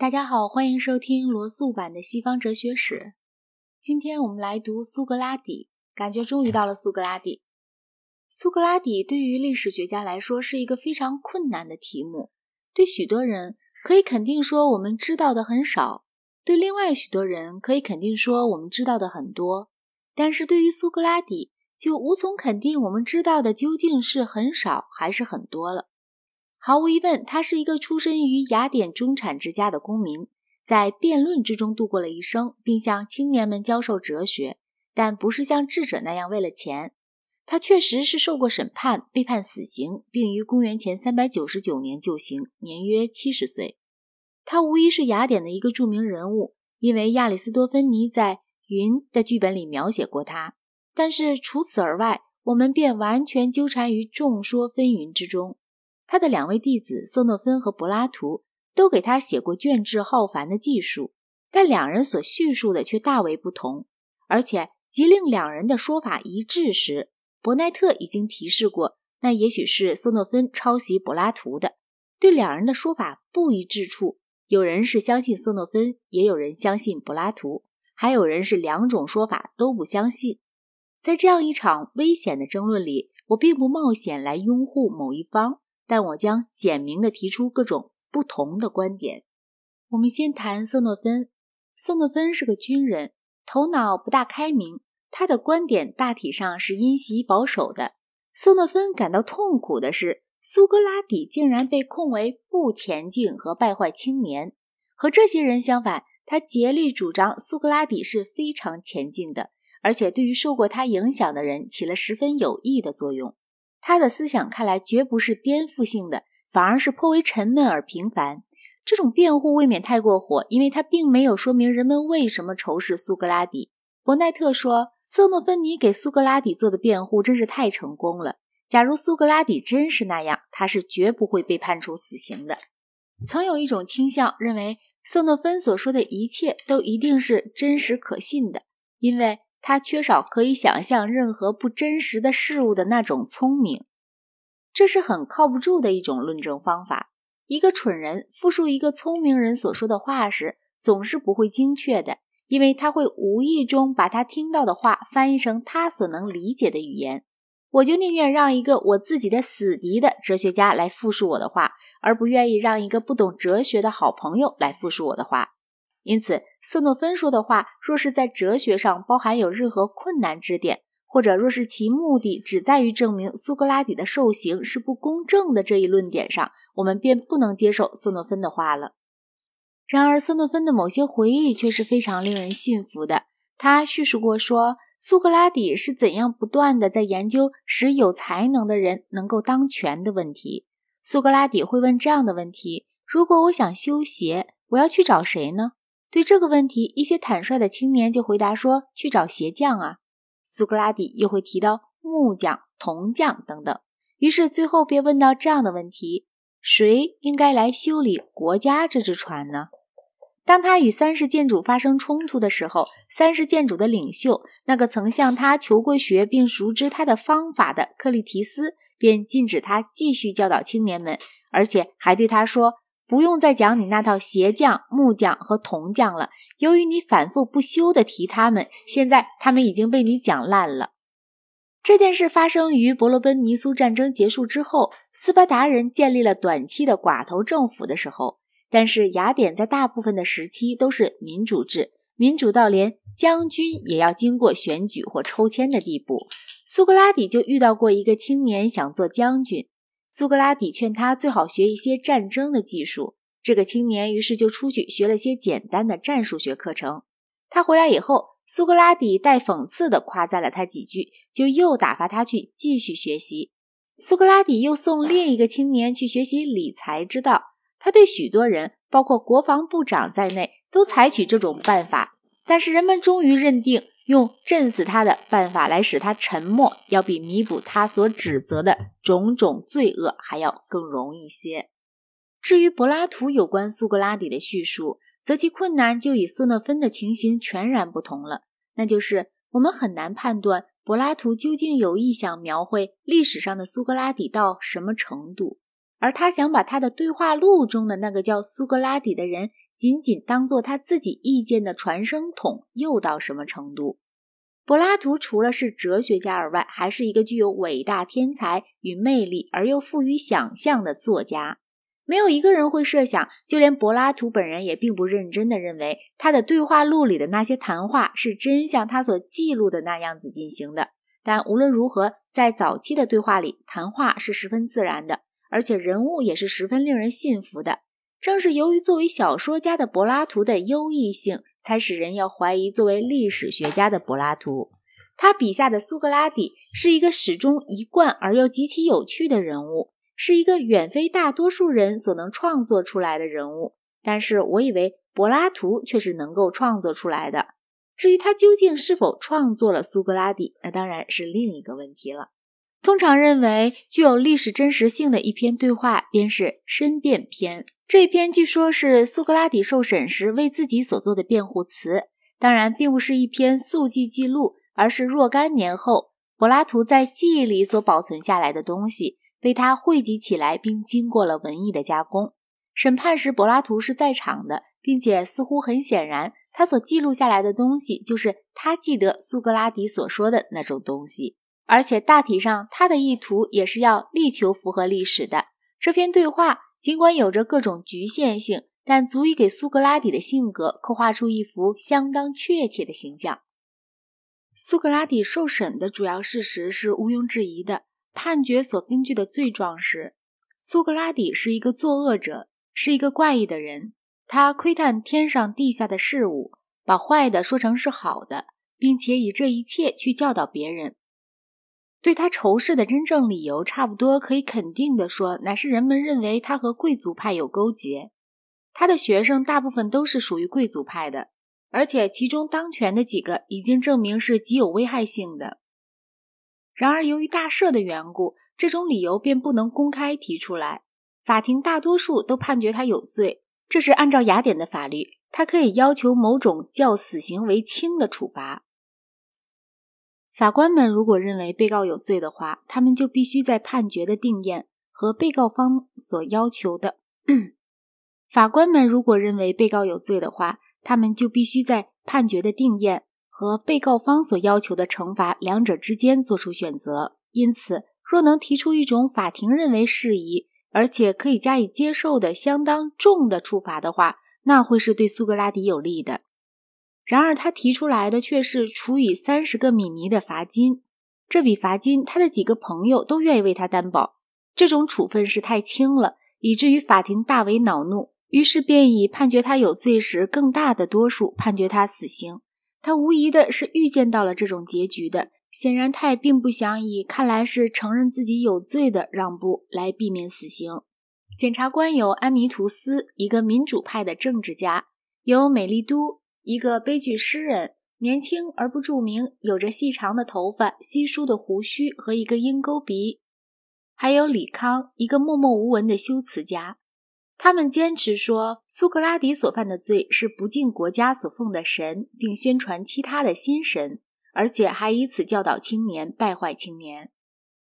大家好，欢迎收听罗素版的西方哲学史。今天我们来读苏格拉底，感觉终于到了苏格拉底。苏格拉底对于历史学家来说是一个非常困难的题目。对许多人可以肯定说我们知道的很少，对另外许多人可以肯定说我们知道的很多。但是对于苏格拉底，就无从肯定我们知道的究竟是很少还是很多了。毫无疑问，他是一个出身于雅典中产之家的公民，在辩论之中度过了一生，并向青年们教授哲学，但不是像智者那样为了钱。他确实是受过审判，被判死刑，并于公元前399年就刑，年约七十岁。他无疑是雅典的一个著名人物，因为亚里斯多芬尼在《云》的剧本里描写过他。但是除此而外，我们便完全纠缠于众说纷纭之中。他的两位弟子色诺芬和柏拉图都给他写过卷帙浩繁的记述，但两人所叙述的却大为不同。而且，即令两人的说法一致时，伯奈特已经提示过，那也许是色诺芬抄袭柏拉图的。对两人的说法不一致处，有人是相信色诺芬，也有人相信柏拉图，还有人是两种说法都不相信。在这样一场危险的争论里，我并不冒险来拥护某一方，但我将简明地提出各种不同的观点。我们先谈色诺芬。色诺芬是个军人，头脑不大开明，他的观点大体上是因袭保守的。色诺芬感到痛苦的是，苏格拉底竟然被控为不前进和败坏青年。和这些人相反，他竭力主张苏格拉底是非常前进的。而且对于受过他影响的人起了十分有益的作用。他的思想看来绝不是颠覆性的，反而是颇为沉闷而平凡。这种辩护未免太过火，因为他并没有说明人们为什么仇视苏格拉底。伯奈特说：“瑟诺芬尼给苏格拉底做的辩护真是太成功了。假如苏格拉底真是那样，他是绝不会被判处死刑的。”曾有一种倾向认为，瑟诺芬所说的一切都一定是真实可信的，因为。他缺少可以想象任何不真实的事物的那种聪明，这是很靠不住的一种论证方法。一个蠢人复述一个聪明人所说的话时，总是不会精确的，因为他会无意中把他听到的话翻译成他所能理解的语言。我就宁愿让一个我自己的死敌的哲学家来复述我的话，而不愿意让一个不懂哲学的好朋友来复述我的话。因此，色诺芬说的话，若是在哲学上包含有任何困难之点，或者若是其目的只在于证明苏格拉底的受刑是不公正的这一论点上，我们便不能接受色诺芬的话了。然而，色诺芬的某些回忆却是非常令人信服的。他叙述过说，苏格拉底是怎样不断的在研究使有才能的人能够当权的问题。苏格拉底会问这样的问题：如果我想修鞋，我要去找谁呢？对这个问题，一些坦率的青年就回答说：“去找鞋匠啊。”苏格拉底又会提到木匠、铜匠等等。于是最后便问到这样的问题：谁应该来修理国家这只船呢？当他与三世建主发生冲突的时候，三世建主的领袖，那个曾向他求过学并熟知他的方法的克利提斯，便禁止他继续教导青年们，而且还对他说。不用再讲你那套鞋匠、木匠和铜匠了。由于你反复不休地提他们，现在他们已经被你讲烂了。这件事发生于伯罗奔尼苏战争结束之后，斯巴达人建立了短期的寡头政府的时候。但是雅典在大部分的时期都是民主制，民主到连将军也要经过选举或抽签的地步。苏格拉底就遇到过一个青年想做将军。苏格拉底劝他最好学一些战争的技术。这个青年于是就出去学了些简单的战术学课程。他回来以后，苏格拉底带讽刺地夸赞了他几句，就又打发他去继续学习。苏格拉底又送另一个青年去学习理财之道。他对许多人，包括国防部长在内，都采取这种办法。但是人们终于认定。用震死他的办法来使他沉默，要比弥补他所指责的种种罪恶还要更容易些。至于柏拉图有关苏格拉底的叙述，则其困难就与苏诺芬的情形全然不同了。那就是我们很难判断柏拉图究竟有意想描绘历史上的苏格拉底到什么程度。而他想把他的对话录中的那个叫苏格拉底的人仅仅当做他自己意见的传声筒，又到什么程度？柏拉图除了是哲学家而外，还是一个具有伟大天才与魅力而又富于想象的作家。没有一个人会设想，就连柏拉图本人也并不认真地认为他的对话录里的那些谈话是真像他所记录的那样子进行的。但无论如何，在早期的对话里，谈话是十分自然的，而且人物也是十分令人信服的。正是由于作为小说家的柏拉图的优异性，才使人要怀疑作为历史学家的柏拉图。他笔下的苏格拉底是一个始终一贯而又极其有趣的人物。是一个远非大多数人所能创作出来的人物，但是我以为柏拉图却是能够创作出来的。至于他究竟是否创作了苏格拉底，那当然是另一个问题了。通常认为具有历史真实性的一篇对话，便是《申辩篇》。这篇据说是苏格拉底受审时为自己所做的辩护词，当然并不是一篇速记记录，而是若干年后柏拉图在记忆里所保存下来的东西。被他汇集起来，并经过了文艺的加工。审判时，柏拉图是在场的，并且似乎很显然，他所记录下来的东西就是他记得苏格拉底所说的那种东西。而且大体上，他的意图也是要力求符合历史的。这篇对话尽管有着各种局限性，但足以给苏格拉底的性格刻画出一幅相当确切的形象。苏格拉底受审的主要事实是毋庸置疑的。判决所根据的罪状是，苏格拉底是一个作恶者，是一个怪异的人。他窥探天上地下的事物，把坏的说成是好的，并且以这一切去教导别人。对他仇视的真正理由，差不多可以肯定地说，乃是人们认为他和贵族派有勾结。他的学生大部分都是属于贵族派的，而且其中当权的几个已经证明是极有危害性的。然而，由于大赦的缘故，这种理由便不能公开提出来。法庭大多数都判决他有罪，这是按照雅典的法律，他可以要求某种较死刑为轻的处罚。法官们如果认为被告有罪的话，他们就必须在判决的定验和被告方所要求的。法官们如果认为被告有罪的话，他们就必须在判决的定验。和被告方所要求的惩罚两者之间做出选择，因此，若能提出一种法庭认为适宜而且可以加以接受的相当重的处罚的话，那会是对苏格拉底有利的。然而，他提出来的却是处以三十个米尼的罚金，这笔罚金他的几个朋友都愿意为他担保。这种处分是太轻了，以至于法庭大为恼怒，于是便以判决他有罪时更大的多数判决他死刑。他无疑的是预见到了这种结局的。显然，他也并不想以看来是承认自己有罪的让步来避免死刑。检察官有安尼图斯，一个民主派的政治家；有美丽都，一个悲剧诗人，年轻而不著名，有着细长的头发、稀疏的胡须和一个鹰钩鼻；还有李康，一个默默无闻的修辞家。他们坚持说，苏格拉底所犯的罪是不敬国家所奉的神，并宣传其他的新神，而且还以此教导青年，败坏青年。